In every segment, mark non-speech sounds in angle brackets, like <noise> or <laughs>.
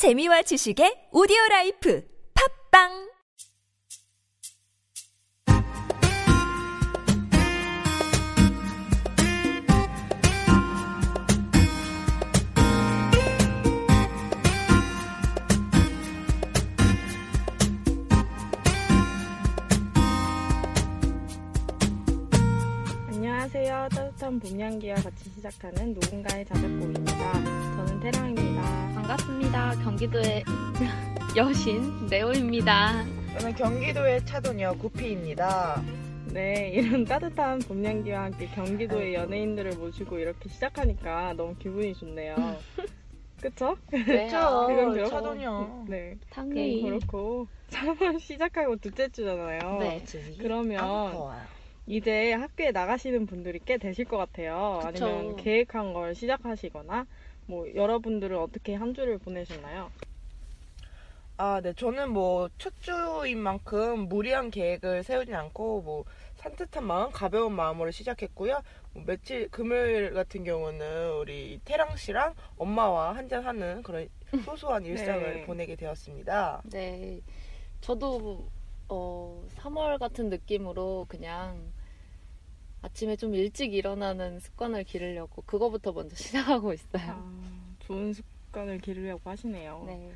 재미와 지식의 오디오 라이프. 팟빵 안녕하세요. 따뜻한 봄 향기와 같이 시작하는 누군가의 자작곡입니다. 저는 태랑입니다. 반갑습니다. 경기도의 여신 네오입니다. 저는 경기도의 차도녀 구피입니다. 네, 이런 따뜻한 봄 향기와 함께 경기도의 연예인들을 모시고 이렇게 시작하니까 너무 기분이 좋네요. <laughs> 그쵸? 네, 그건 그렇고. 차도녀. 네, 당연히 그건 그렇고 <laughs> 3월 시작하고 둘째 주잖아요. 네. 그러면 이제 학교에 나가시는 분들이 꽤 되실 것 같아요. 그쵸. 아니면 계획한 걸 시작하시거나 뭐 여러분들은 어떻게 한 주를 보내셨나요? 아, 네. 저는 뭐 첫 주인 만큼 무리한 계획을 세우진 않고 뭐 산뜻한 마음, 가벼운 마음으로 시작했고요. 뭐 며칠 금요일 같은 경우는 우리 태랑 씨랑 엄마와 한잔 하는 그런 <laughs> 소소한 일상을 네. 보내게 되었습니다. 네. 저도 어, 3월 같은 느낌으로 그냥 아침에 좀 일찍 일어나는 습관을 기르려고 그거부터 먼저 <laughs> 시작하고 있어요. 아, 좋은 습관을 기르려고 하시네요. 네.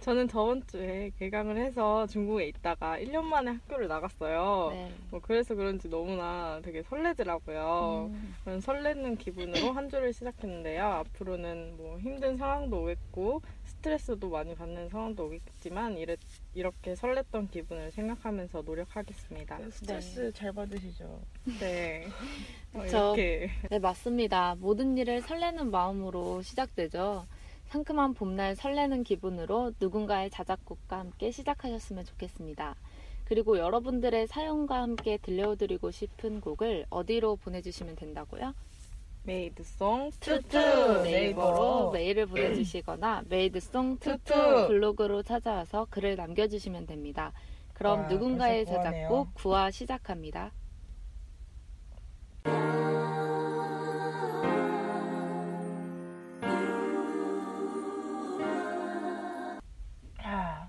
저는 저번 주에 개강을 해서 중국에 있다가 1년 만에 학교를 나갔어요. 네. 뭐 그래서 그런지 너무나 되게 설레더라고요. 음, 그런 설레는 기분으로 한 주를 시작했는데요. 앞으로는 뭐 힘든 상황도 오겠고 스트레스도 많이 받는 상황도 오겠지만 이래, 이렇게 설렜던 기분을 생각하면서 노력하겠습니다. 스트레스 잘 받으시죠? 네. <laughs> 어. 이렇게 네, 맞습니다. 모든 일을 설레는 마음으로 시작되죠. 상큼한 봄날 설레는 기분으로 누군가의 자작곡과 함께 시작하셨으면 좋겠습니다. 그리고 여러분들의 사연과 함께 들려드리고 싶은 곡을 어디로 보내주시면 된다고요? made song two two 네이버로 메일을 보내주시거나 made song two two. 블로그로 찾아와서 글을 남겨주시면 됩니다. 그럼 와, 누군가의 벌써 구하네요. 자작곡 구화 시작합니다. 아,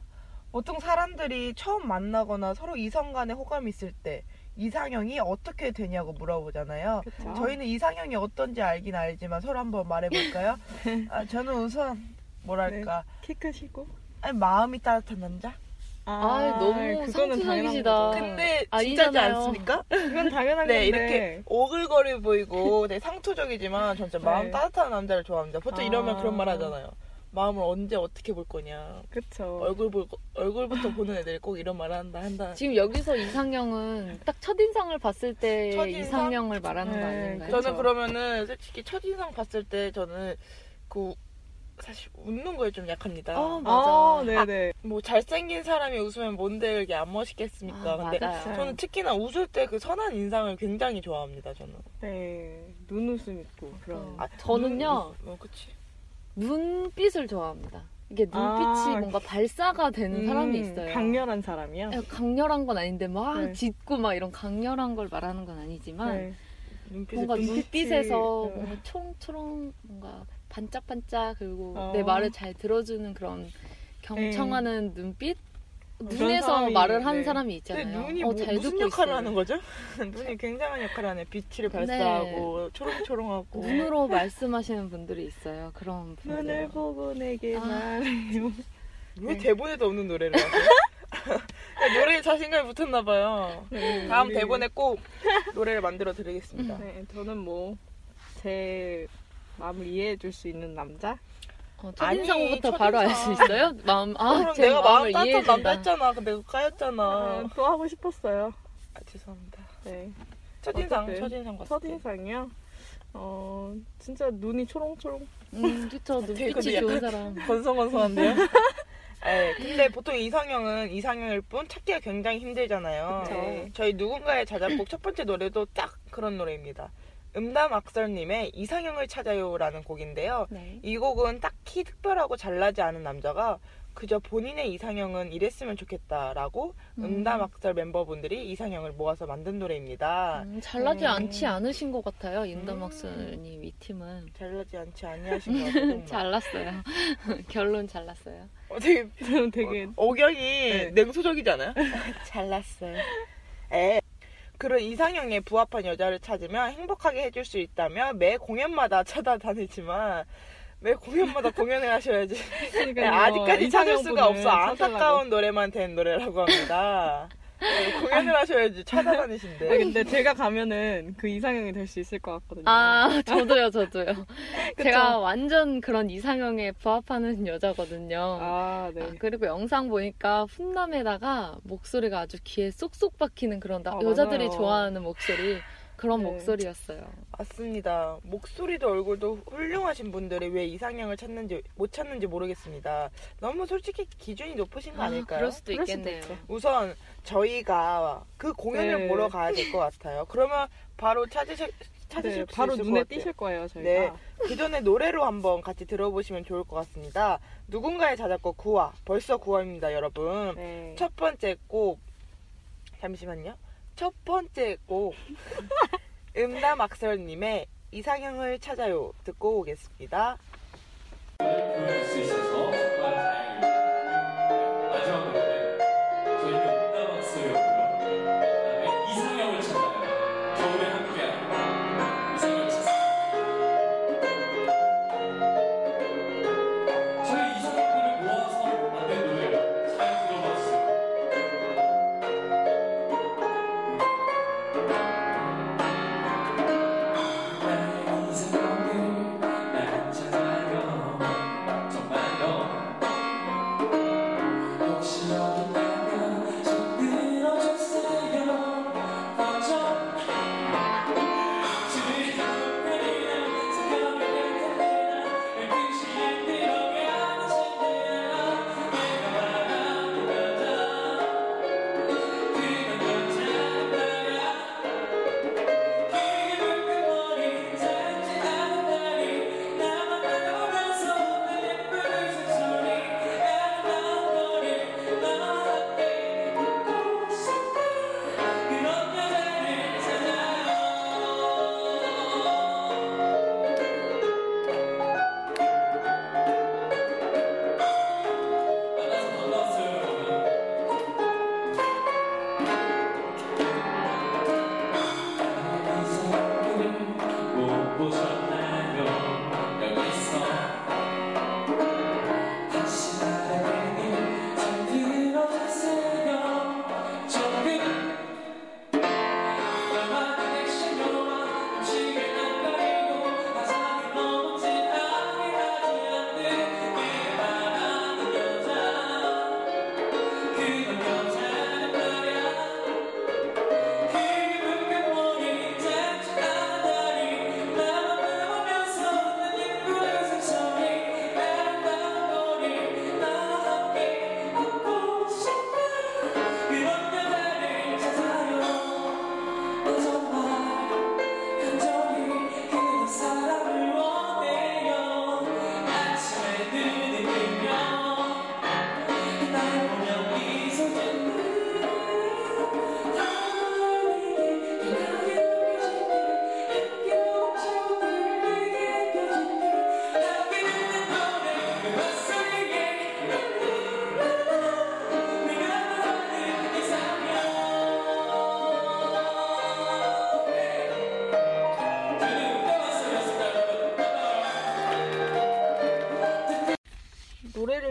보통 사람들이 처음 만나거나 서로 이성 간에 호감이 있을 때 이상형이 어떻게 되냐고 물어보잖아요. 그쵸? 저희는 이상형이 어떤지 알긴 알지만 서로 한번 말해볼까요? <laughs> 아, 저는 우선 뭐랄까 키 크시고 아니, 마음이 따뜻한 남자? 아, 너무 그거는 당연한 상투적이시다. 거죠. 근데 진짜지 아니잖아요. 않습니까? 그건 당연한 <laughs> 네 건데 이렇게 오글거려 보이고 되게 상투적이지만 진짜 마음 네. 따뜻한 남자를 좋아합니다. 보통 아. 이러면 그런 말 하잖아요. 마음을 언제 어떻게 볼 거냐. 그쵸 얼굴 볼 거- 얼굴부터 보는 애들이 꼭 이런 말 한다 한다. 지금 여기서 이상형은 딱 첫인상을 봤을 때 첫인상? 이상형을 말하는 거 네, 아닌가요? 그쵸. 저는 그러면은 솔직히 첫인상 봤을 때 저는 그 사실 웃는 거에 좀 약합니다. 어, 아, 맞아. 네네 뭐 잘생긴 사람이 웃으면 뭔데 이게 안 멋있겠습니까? 아, 근데 맞아요. 저는 특히나 웃을 때 그 선한 인상을 굉장히 좋아합니다. 저는. 네 눈웃음 있고 그런 어. 아, 저는요. 눈- 어, 그치. 눈빛을 좋아합니다. 이게 눈빛이 아, 뭔가 발사가 되는 사람이 음, 있어요. 강렬한 사람이요? 예, 강렬한 건 아닌데 막 네. 짙고 막 이런 강렬한 걸 말하는 건 아니지만 네. 뭔가 좀- 눈빛에서 어. 뭔가 초롱초롱 뭔가 반짝반짝 그리고 어. 내 말을 잘 들어주는 그런 경청하는 눈빛 눈에서 사람이, 말을 하는 네. 사람이 있잖아요. 눈이 어, 뭐- 잘 무슨 듣고 역할을 있어요. 하는 거죠? <laughs> 눈이 굉장한 역할을 하네. 빛을 발사하고 초롱초롱하고. 눈으로 말씀하시는 분들이 있어요. 그런 분들. 눈을 보고 내게 아. 말해요 <laughs> 왜 네. 대본에도 없는 노래를 하세요? <laughs> 노래에 자신감이 붙었나 봐요. 네, 다음 우리- 대본에 꼭 노래를 만들어 드리겠습니다. 네, 저는 뭐 제 마음을 이해해 줄 수 있는 남자? 어, 첫인상부터 첫인상. 바로 알 수 있어요? <laughs> 마음 아, 그럼 제 내가 마음 따뜻한 이해해준다. 남자 했잖아. 근데 그거 까였잖아. 아, 또 하고 싶었어요 아, 죄송합니다. 네. 첫인상, 첫인상 때. 첫인상이요? 어, 진짜 눈이 초롱초롱 음, 그쵸. 눈빛이 <laughs> 좋은 사람. 건성건성한데요? 네, <laughs> 근데 보통 이상형은 이상형일 뿐 찾기가 굉장히 힘들잖아요. 네. 저희 누군가의 자작곡 첫 번째 노래도 딱 그런 노래입니다. 음담 악설님의 이상형을 찾아요라는 곡인데요. 네. 이 곡은 딱히 특별하고 잘나지 않은 남자가 그저 본인의 이상형은 이랬으면 좋겠다라고 음. 음담악설 멤버분들이 이상형을 모아서 만든 노래입니다. 음, 잘나지 음. 않지 않으신 것 같아요. 임담학스님 이 팀은. 잘나지 않지 아니하신 것 같아요. <laughs> 잘났어요. <laughs> 결론 잘났어요. 어, 되게 <laughs> 되게 어, 억양이 냉소적이지 않아요? 잘났어요. 에. 그런 이상형에 부합한 여자를 찾으면 행복하게 해줄 수 있다면 매 공연마다 찾아다니지만 매 공연마다 공연을 하셔야지. 네, 아직까지 찾을 수가 없어. 안타까운 노래만 된 노래라고 합니다. 네, 공연을 하셔야지 찾아다니신대. 아, 근데 제가 가면은 그 이상형이 될 수 있을 것 같거든요. 아, 저도요, 저도요. <laughs> 제가 완전 그런 이상형에 부합하는 여자거든요. 아, 네. 아, 그리고 영상 보니까 훈남에다가 목소리가 아주 귀에 쏙쏙 박히는 그런 나- 아, 여자들이 맞아요. 좋아하는 목소리 그런 네. 목소리였어요. 맞습니다. 목소리도 얼굴도 훌륭하신 분들이 왜 이상형을 찾는지 못 찾는지 모르겠습니다. 너무 솔직히 기준이 높으신 거 아, 아닐까요? 그럴 수도 그럴 수도 있겠네요. 우선 저희가 그 공연을 네. 보러 가야 될 것 같아요. 그러면 바로 찾으실 찾으실 네, 수 바로 있을 눈에 것 같아요. 띄실 거예요, 저희가. 네. 그 전에 노래로 한번 같이 들어보시면 좋을 것 같습니다. 누군가의 자작곡 9화. 벌써 9화입니다, 여러분. 네. 첫 번째 곡 잠시만요. 첫 번째 곡 <laughs> 음담 악설님의 이상형을 찾아요 듣고 오겠습니다.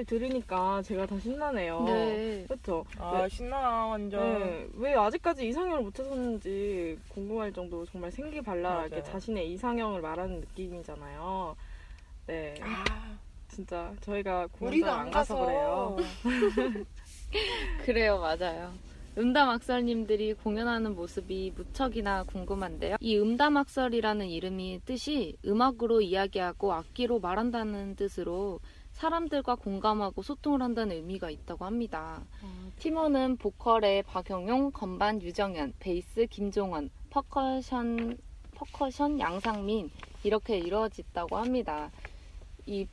들으니까 제가 더 신나네요. 네. 그렇죠. 아 신나 완전. 네, 왜 아직까지 이상형을 못 찾았는지 궁금할 정도로 정말 생기발랄하게. 자신의 이상형을 말하는 느낌이잖아요. 네, 아, 진짜 저희가 우리가 안안 가서 가서 그래요. <laughs> 그래요, 맞아요. 음담 악설님들이 공연하는 모습이 무척이나 궁금한데요. 이 음담 악설이라는 이름이 뜻이 음악으로 이야기하고 악기로 말한다는 뜻으로 사람들과 공감하고 소통을 한다는 의미가 있다고 합니다. 팀원은 보컬의 박영용, 건반 유정현, 베이스 김종원, 퍼커션 퍼커션 양상민 이렇게 이루어졌다고 합니다. 이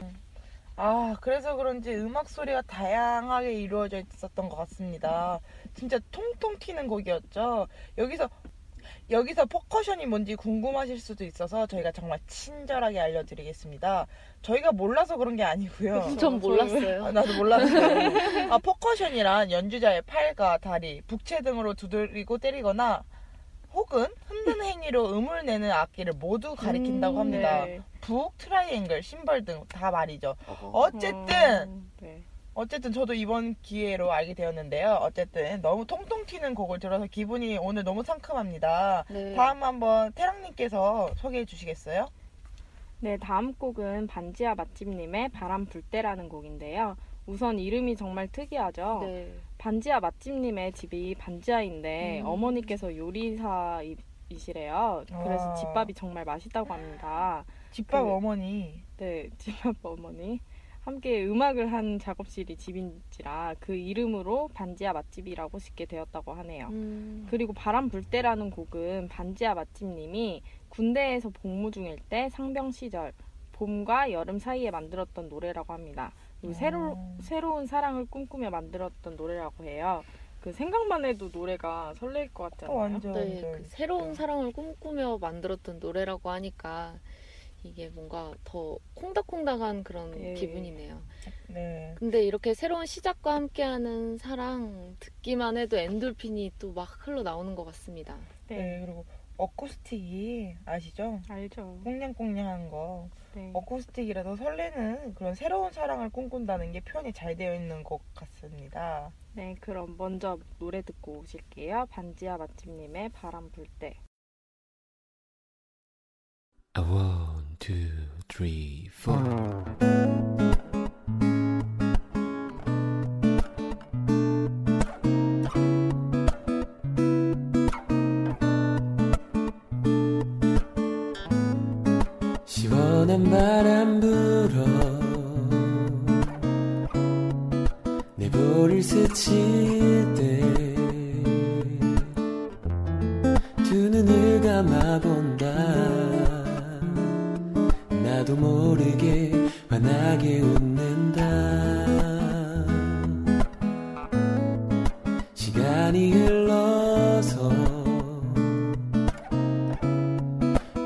아, 그래서 그런지 음악 소리가 다양하게 이루어져 있었던 것 같습니다. 진짜 통통 튀는 곡이었죠. 여기서 여기서 퍼커션이 뭔지 궁금하실 수도 있어서 저희가 정말 친절하게 알려드리겠습니다. 저희가 몰라서 그런 게 아니고요. <laughs> 전 몰랐어요. 아, 나도 몰랐어요. 아, 퍼커션이란 연주자의 팔과 다리, 북채 등으로 두드리고 때리거나 혹은 흔드는 행위로 음을 내는 악기를 모두 가리킨다고 합니다. 네. 북, 트라이앵글, 심벌 등 다 말이죠. 어쨌든 음, 네. 어쨌든 저도 이번 기회로 알게 되었는데요. 어쨌든 너무 통통 튀는 곡을 들어서 기분이 오늘 너무 상큼합니다. 네. 다음 한번 태랑님께서 소개해 주시겠어요? 네, 다음 곡은 반지하 맛집님의 바람 불 때라는 곡인데요. 우선 이름이 정말 특이하죠. 네. 반지하 맛집님의 집이 반지하인데 음. 어머니께서 요리사이시래요. 그래서 아. 집밥이 정말 맛있다고 합니다. 집밥 그- 어머니. 네, <laughs> 집밥 어머니. 함께 음악을 한 작업실이 집인지라 그 이름으로 반지하 맛집이라고 짓게 되었다고 하네요. 음. 그리고 바람 불 때라는 곡은 반지하 맛집님이 군대에서 복무 중일 때 상병 시절 봄과 여름 사이에 만들었던 노래라고 합니다. 그리고 새로, 음. 새로운 사랑을 꿈꾸며 만들었던 노래라고 해요. 그 생각만 해도 노래가 설레일 것 같지 어? 완전. 네, 완전. 그 새로운 사랑을 꿈꾸며 만들었던 노래라고 하니까 이게 뭔가 더 콩닥콩닥한 그런 네. 기분이네요. 네. 근데 이렇게 새로운 시작과 함께하는 사랑 듣기만 해도 엔돌핀이 또 막 흘러 나오는 것 같습니다. 네. 그리고 어쿠스틱이 아시죠? 알죠. 꽁냥꽁냥한 거. 네. 어쿠스틱이라서 설레는 그런 새로운 사랑을 꿈꾼다는 게 표현이 잘 되어 있는 것 같습니다. 네, 그럼 먼저 노래 듣고 오실게요. 반지하 맛집님의 바람 불 때. One, two, three, four. 시원한 바람 불어 내 볼을 스칠 환하게 웃는다. 시간이 흘러서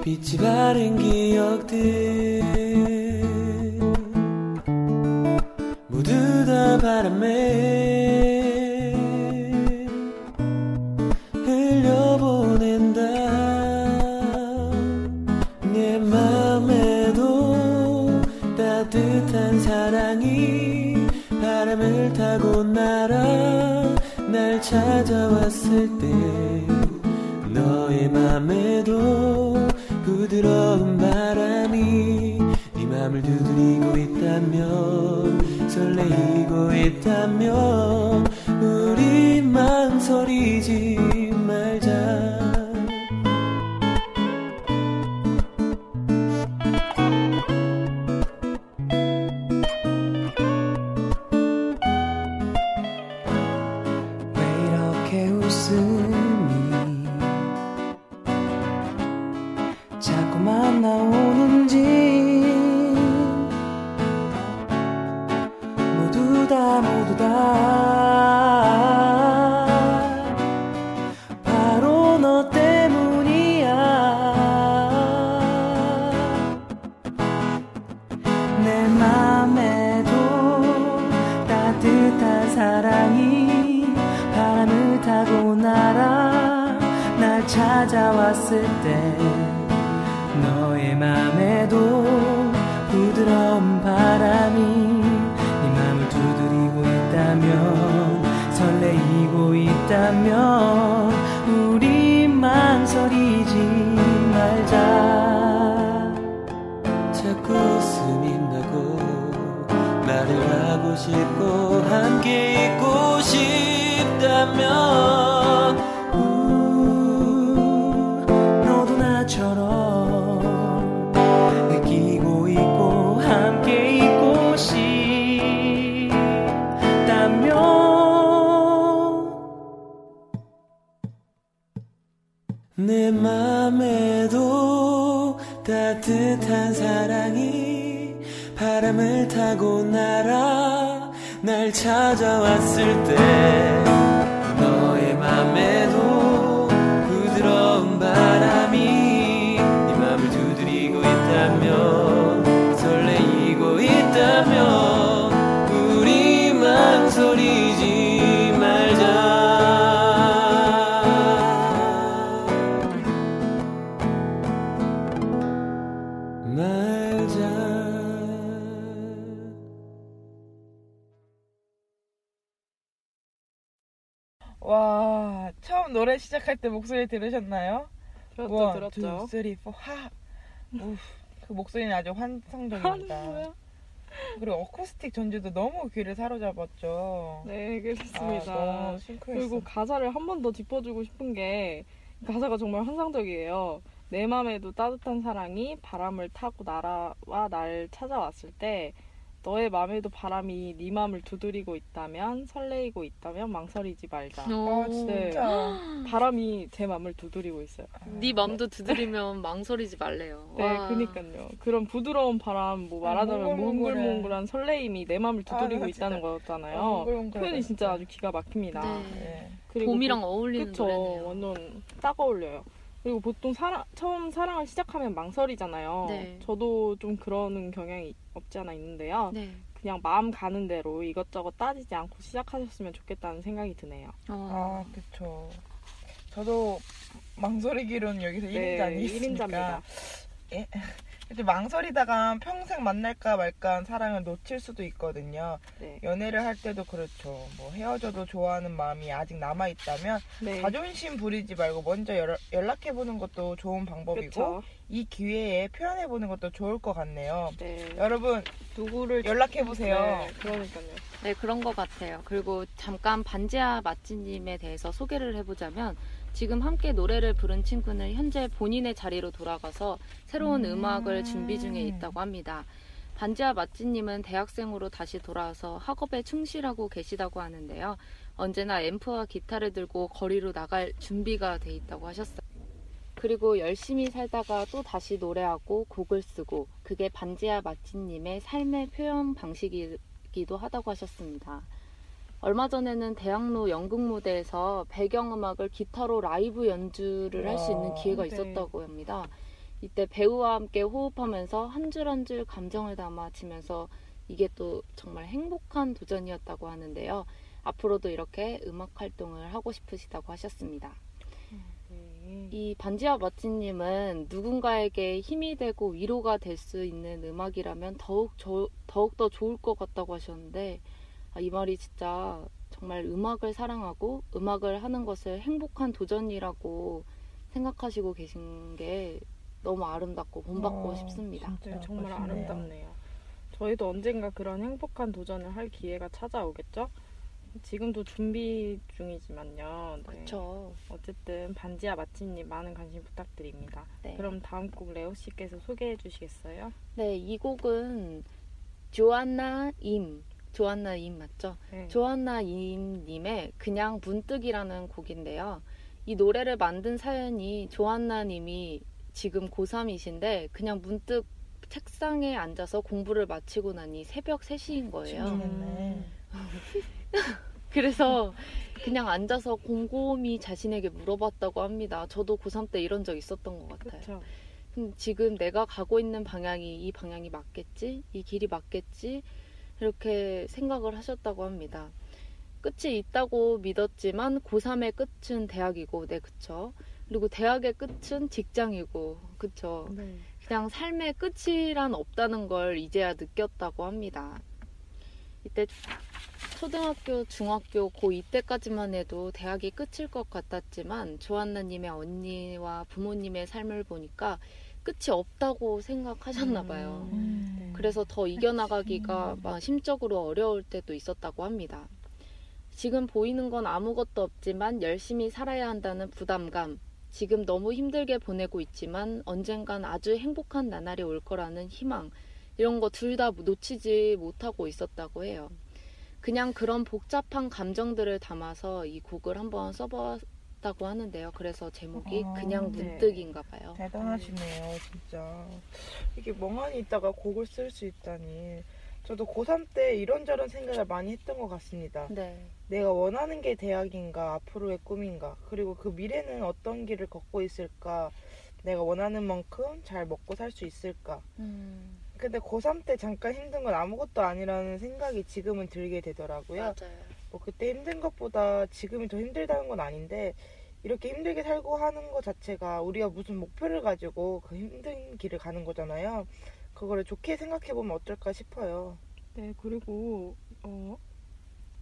빛이 바른 기억들. 모두 다 바람에 있다면 우리 망설이지 말자. 자꾸 웃음이 나고 말을 하고 싶고 함께 있고 싶다면 타고 날아 날 찾아왔을 때 너의 맘에도 시작할 때 목소리 들으셨나요? 들었죠, one, 들었죠. two, three, four, 하. 우, 그 목소리는 아주 환상적입니다. 그리고 어쿠스틱 전주도 너무 귀를 사로잡았죠. 네, 아, 그렇습니다. 심쿵했어. 그리고 가사를 한 번 더 짚어주고 싶은 게 가사가 정말 환상적이에요. 내 맘에도 따뜻한 사랑이 바람을 타고 날아와 날 찾아왔을 때 너의 맘에도 바람이 네 맘을 두드리고 있다면 설레이고 있다면 망설이지 말자. 어, 아 진짜. 바람이 제 맘을 두드리고 있어요. 네 맘도 두드리면 망설이지 말래요. 네, 와. 그니까요. 그런 부드러운 바람, 뭐 말하자면 몽글몽글해. 몽글몽글한 설레임이 내 맘을 두드리고 아, 있다는. 거잖아요. 표현이 진짜. 아주 기가 막힙니다. 네. 네. 그리고 봄이랑 보- 어울리는 그쵸. 노래네요. 완전 딱 어울려요. 그리고 보통 사랑, 처음 사랑을 시작하면 망설이잖아요. 네. 저도 좀 그러는 경향이 없지 않아 있는데요. 네. 그냥 마음 가는 대로 이것저것 따지지 않고 시작하셨으면 좋겠다는 생각이 드네요. 어. 아 그쵸. 저도 망설이기로는 여기서 1인자 아니겠습니까? 네, 1인자입니다. 이제 망설이다가 평생 만날까 말까 한 사랑을 놓칠 수도 있거든요. 네. 연애를 할 때도 그렇죠. 뭐 헤어져도 좋아하는 마음이 아직 남아 있다면 네. 자존심 부리지 말고 먼저 연락해 보는 것도 좋은 방법이고 그쵸. 이 기회에 표현해 보는 것도 좋을 것 같네요. 네. 여러분 누구를 연락해 보세요. 네, 그러니까요. 네, 그런 것 같아요. 그리고 잠깐 반지하 맛집님에 대해서 소개를 해보자면 지금 함께 노래를 부른 친구는 현재 본인의 자리로 돌아가서 새로운 음. 음. 악을 준비 중에 있다고 합니다. 반지하 맛집님은 대학생으로 다시 돌아와서 학업에 충실하고 계시다고 하는데요. 언제나 앰프와 기타를 들고 거리로 나갈 준비가 돼 있다고 하셨어요. 그리고 열심히 살다가 또 다시 노래하고 곡을 쓰고 그게 반지하 맛집님의 삶의 표현 방식이기도 하다고 하셨습니다. 얼마 전에는 대학로 연극 무대에서 배경음악을 기타로 라이브 연주를 할 수 있는 와, 기회가 네. 있었다고 합니다. 이때 배우와 함께 호흡하면서 한 줄 한 줄 감정을 담아 치면서 이게 또 정말 행복한 도전이었다고 하는데요. 앞으로도 이렇게 음악 활동을 하고 싶으시다고 하셨습니다. 네. 이 반지하 멋진님은 누군가에게 힘이 되고 위로가 될 수 있는 음악이라면 더욱 조- 더욱 더 좋을 것 같다고 하셨는데 아, 이 말이 진짜 정말 음악을 사랑하고 음악을 하는 것을 행복한 도전이라고 생각하시고 계신 게 너무 아름답고 본받고 어, 싶습니다. 진짜 네, 정말 멋있네요. 아름답네요. 저희도 언젠가 그런 행복한 도전을 할 기회가 찾아오겠죠? 지금도 준비 중이지만요. 네. 그렇죠. 어쨌든 반지하 맛집님 많은 관심 부탁드립니다. 네. 그럼 다음 곡 레오 씨께서 소개해 주시겠어요? 네, 이 곡은 조안나 임, 조안나 임 맞죠? 네. 조한나 임님의 그냥 문득이라는 곡인데요. 이 노래를 만든 사연이 조한나 님이 지금 고3이신데 그냥 문득 책상에 앉아서 공부를 마치고 나니 새벽 3시인 거예요. <laughs> 그래서 그냥 앉아서 곰곰이 자신에게 물어봤다고 합니다. 저도 고3 때 이런 적 있었던 것 같아요. 그렇죠. 음, 지금 내가 가고 있는 방향이 이 방향이 맞겠지? 이 길이 맞겠지? 이렇게 생각을 하셨다고 합니다. 끝이 있다고 믿었지만 고3의 끝은 대학이고, 네, 그쵸. 그리고 대학의 끝은 직장이고, 그쵸. 네. 그냥 삶의 끝이란 없다는 걸 이제야 느꼈다고 합니다. 이때 초등학교, 중학교, 고 이때까지만 해도 대학이 끝일 것 같았지만 조한나님의 언니와 부모님의 삶을 보니까 끝이 없다고 생각하셨나 봐요. 음. 그래서 더 이겨나가기가 막 심적으로 어려울 때도 있었다고 합니다. 지금 보이는 건 아무것도 없지만 열심히 살아야 한다는 부담감, 지금 너무 힘들게 보내고 있지만 언젠간 아주 행복한 나날이 올 거라는 희망, 이런 거 둘 다 놓치지 못하고 있었다고 해요. 그냥 그런 복잡한 감정들을 담아서 이 곡을 한번 써봤 다고 좋았다고 하는데요. 그래서 제목이 아, 그냥 네. 문득인가 봐요. 대단하시네요, 진짜. 이게 멍하니 있다가 곡을 쓸 수 있다니. 저도 고3 때 이런저런 생각을 많이 했던 것 같습니다. 네. 내가 원하는 게 대학인가, 앞으로의 꿈인가, 그리고 그 미래는 어떤 길을 걷고 있을까, 내가 원하는 만큼 잘 먹고 살 수 있을까. 음, 근데 고3 때 잠깐 힘든 건 아무것도 아니라는 생각이 지금은 들게 되더라고요. 맞아요. 뭐 그때 힘든 것보다 지금이 더 힘들다는 건 아닌데 이렇게 힘들게 살고 하는 것 자체가 우리가 무슨 목표를 가지고 그 힘든 길을 가는 거잖아요. 그거를 좋게 생각해 보면 어떨까 싶어요. 네, 그리고 어,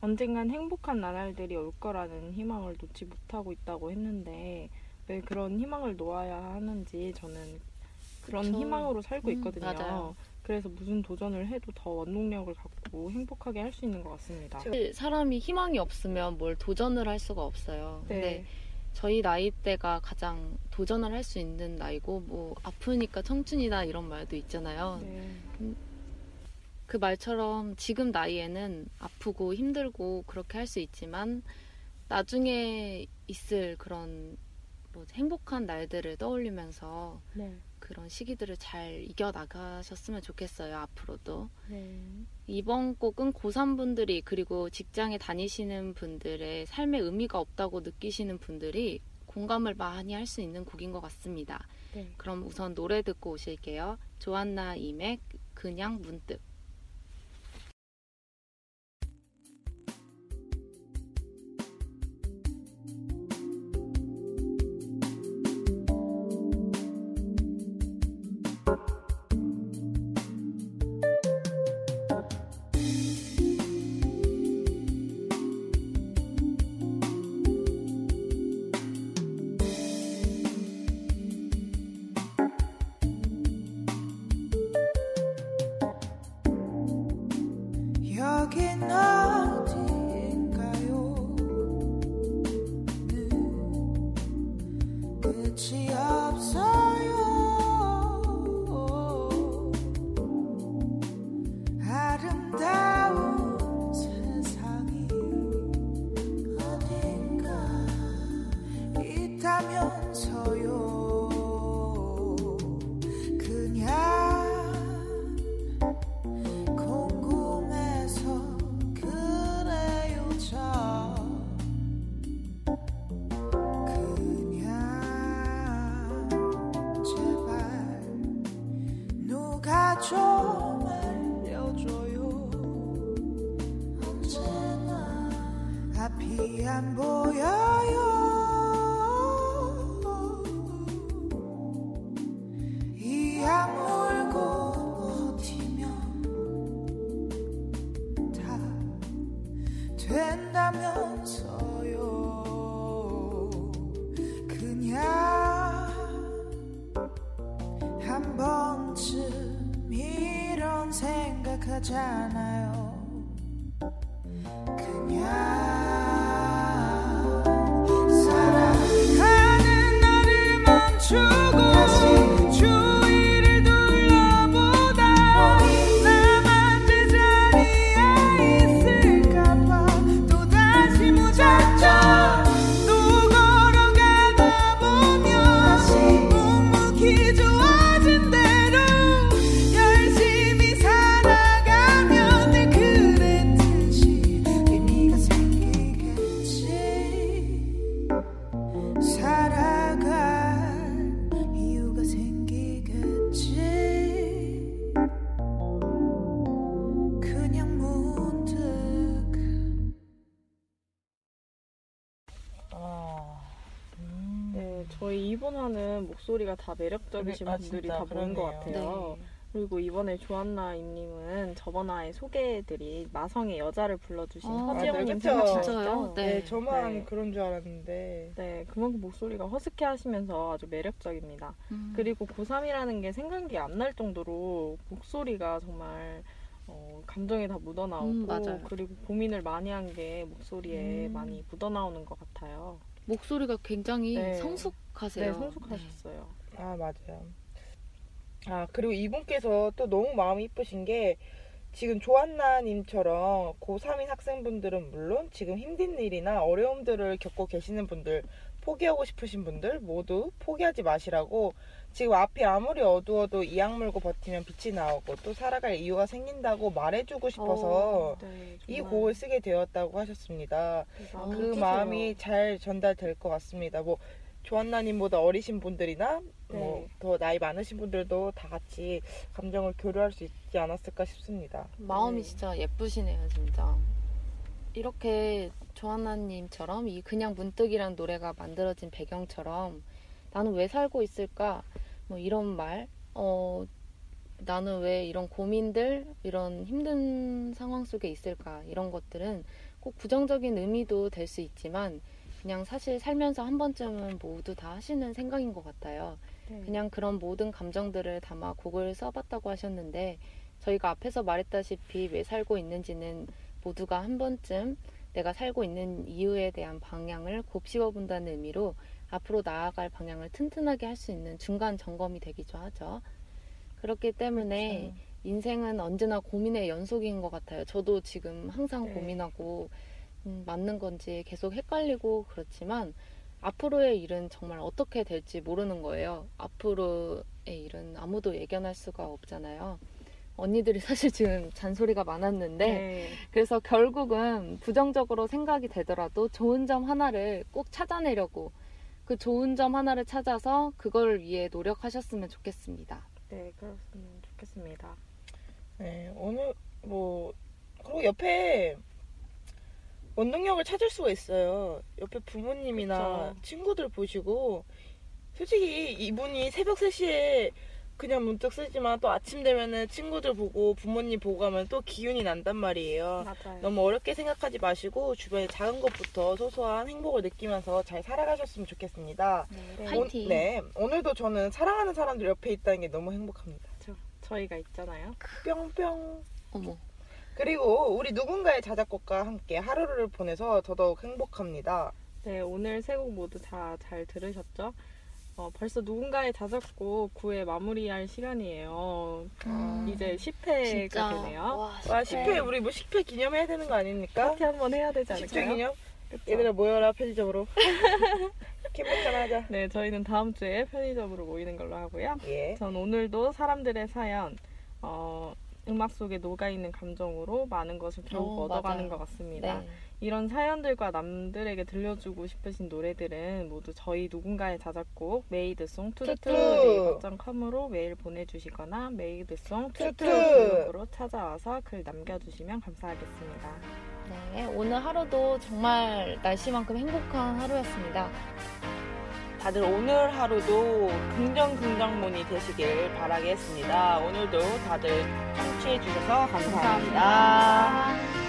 언젠간 행복한 나날들이 올 거라는 희망을 놓지 못하고 있다고 했는데 왜 그런 희망을 놓아야 하는지 저는 그런 그쵸. 희망으로 살고 음, 있거든요. 맞아요. 그래서 무슨 도전을 해도 더 원동력을 갖고 행복하게 할 수 있는 것 같습니다. 사실 사람이 희망이 없으면 뭘 도전을 할 수가 없어요. 근데 네, 저희 나이 때가 가장 도전을 할 수 있는 나이고 뭐 아프니까 청춘이다 이런 말도 있잖아요. 네, 그 말처럼 지금 나이에는 아프고 힘들고 그렇게 할 수 있지만 나중에 있을 그런 뭐 행복한 날들을 떠올리면서 네, 그런 시기들을 잘 이겨 나가셨으면 좋겠어요. 앞으로도. 네. 이번 곡은 고3 분들이 그리고 직장에 다니시는 분들의 삶에 의미가 없다고 느끼시는 분들이 공감을 많이 할 수 있는 곡인 것 같습니다. 네. 그럼 우선 노래 듣고 오실게요. 조한나 임의 그냥 문득. 한 번쯤 이런 생각하잖아요. 그냥 살아가는 나를 멈추고 저희 이번 화는 목소리가 다 매력적이신 그래- 아, 분들이 진짜 다 모인 것. 같아요. 그리고 이번에 조한나 임님은 저번 화에 소개해드린 마성의 여자를 불러주신 아, 허지영님. 그쵸? 생각나시죠? 진짜요? 네, 네. 저만 네. 그런 줄 알았는데. 네, 그만큼 목소리가 허스키하시면서 아주 매력적입니다. 음. 그리고 고3이라는 게 생각이 안 날 정도로 목소리가 정말 어, 감정이 다 묻어나오고 음, 맞아요. 그리고 고민을 많이 한 게 목소리에 음. 많이 묻어나오는 것 같아요. 목소리가 굉장히 네. 성숙 하세요. 네, 성숙하셨어요. 아, 맞아요. 아, 그리고 이분께서 또 너무 마음이 이쁘신 게 지금 조한나님처럼 고3인 학생분들은 물론 지금 힘든 일이나 어려움들을 겪고 계시는 분들 포기하고 싶으신 분들 모두 포기하지 마시라고 지금 앞이 아무리 어두워도 이악 물고 버티면 빛이 나오고 또 살아갈 이유가 생긴다고 말해주고 싶어서 네, 이 곡을 쓰게 되었다고 하셨습니다. 그래서 그 뜻이에요. 마음이 잘 전달될 것 같습니다. 뭐 조한나님보다 어리신 분들이나 뭐 네. 더 나이 많으신 분들도 다 같이 감정을 교류할 수 있지 않았을까 싶습니다. 마음이 네. 진짜 예쁘시네요, 진짜. 이렇게 조한나님처럼 이 그냥 문득이란 노래가 만들어진 배경처럼 나는 왜 살고 있을까? 뭐 이런 말, 어, 나는 왜 이런 고민들, 이런 힘든 상황 속에 있을까? 이런 것들은 꼭 부정적인 의미도 될 수 있지만 그냥 사실 살면서 한 번쯤은 모두 다 하시는 생각인 것 같아요. 네. 그냥 그런 모든 감정들을 담아 곡을 써봤다고 하셨는데 저희가 앞에서 말했다시피 왜 살고 있는지는 모두가 한 번쯤 내가 살고 있는 이유에 대한 방향을 곱씹어 본다는 의미로 앞으로 나아갈 방향을 튼튼하게 할 수 있는 중간 점검이 되기도 하죠. 그렇기 때문에 그렇죠. 인생은 언제나 고민의 연속인 것 같아요. 저도 지금 항상 네. 고민하고 음, 맞는 건지 계속 헷갈리고 그렇지만 앞으로의 일은 정말 어떻게 될지 모르는 거예요. 앞으로의 일은 아무도 예견할 수가 없잖아요. 언니들이 사실 지금 잔소리가 많았는데 네. 그래서 결국은 부정적으로 생각이 되더라도 좋은 점 하나를 꼭 찾아내려고 그 좋은 점 하나를 찾아서 그걸 위해 노력하셨으면 좋겠습니다. 네, 그렇으면 좋겠습니다. 네, 오늘 뭐 그리고 옆에 원동력을 찾을 수가 있어요. 옆에 부모님이나 그쵸. 친구들 보시고 솔직히 이분이 새벽 3시에 그냥 문득 쓰지만 또 아침 되면은 친구들 보고 부모님 보고 가면 또 기운이 난단 말이에요. 맞아요. 너무 어렵게 생각하지 마시고 주변의 작은 것부터 소소한 행복을 느끼면서 잘 살아가셨으면 좋겠습니다. 네, 파이팅. 오, 네, 오늘도 저는 사랑하는 사람들 옆에 있다는 게 너무 행복합니다. 저, 저희가 있잖아요. 뿅뿅. 어머, 그리고 우리 누군가의 자작곡과 함께 하루를 보내서 더더욱 행복합니다. 네, 오늘 세 곡 모두 다 잘 들으셨죠? 어, 벌써 누군가의 자작곡 9회 마무리할 시간이에요. 음, 이제 10회가 되네요. 와, 와, 진짜. 10회, 우리 뭐 10회 기념해야 되는 거 아닙니까? 파티 한번 해야 되지 10회 않을까요? 기념? 그쵸? 얘들아 모여라, 편의점으로. <laughs> 캠핑장 하자. 네, 저희는 다음 주에 편의점으로 모이는 걸로 하고요. 예. 전 오늘도 사람들의 사연, 어, 음악 속에 녹아있는 감정으로 많은 것을 결국 어, 얻어가는 맞아요. 것 같습니다. 네. 이런 사연들과 남들에게 들려주고 싶으신 노래들은 모두 저희 누군가의 자작곡 made song two two. 투투.com으로 메일 보내주시거나 메이드송 투투. two two 블로그로 찾아와서 글 남겨주시면 감사하겠습니다. 네, 오늘 하루도 정말 날씨만큼 행복한 하루였습니다. 다들 오늘 하루도 긍정 긍정문이 되시길 바라겠습니다. 오늘도 다들 청취해 주셔서 감사합니다. 감사합니다.